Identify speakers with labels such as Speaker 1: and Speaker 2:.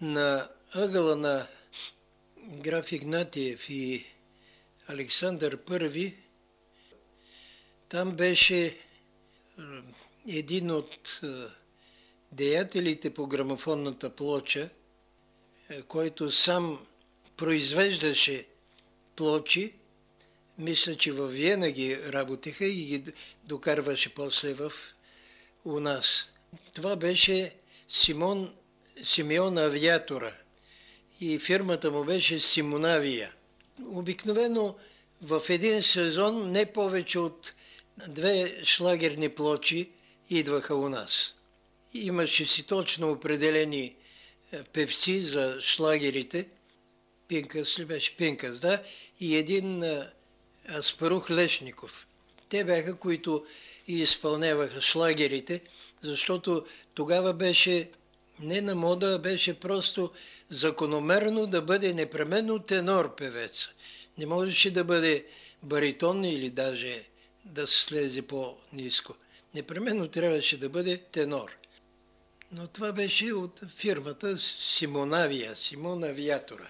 Speaker 1: на ъгъла на граф Игнатиев и Александър I, там беше е, един от е, деятелите по грамофонната плоча, е, който сам произвеждаше плочи, мисля, че във Виена ги работеха и ги докарваше после в у нас. Това беше Симон Симеон Авиатора и фирмата му беше Симонавия. Обикновено в един сезон не повече от две шлагерни плочи идваха у нас. Имаше си точно определени е, певци за шлагерите. Пинкас ли беше? Пинкас, да. И един е, Аспарух Лешников. Те бяха, които изпълняваха шлагерите, защото тогава беше не на мода, беше просто закономерно да бъде непременно тенор певец. Не можеше да бъде баритон или даже да се слезе по-низко. Непременно трябваше да бъде тенор. Но това беше от фирмата Симонавия, Симон Авиатора.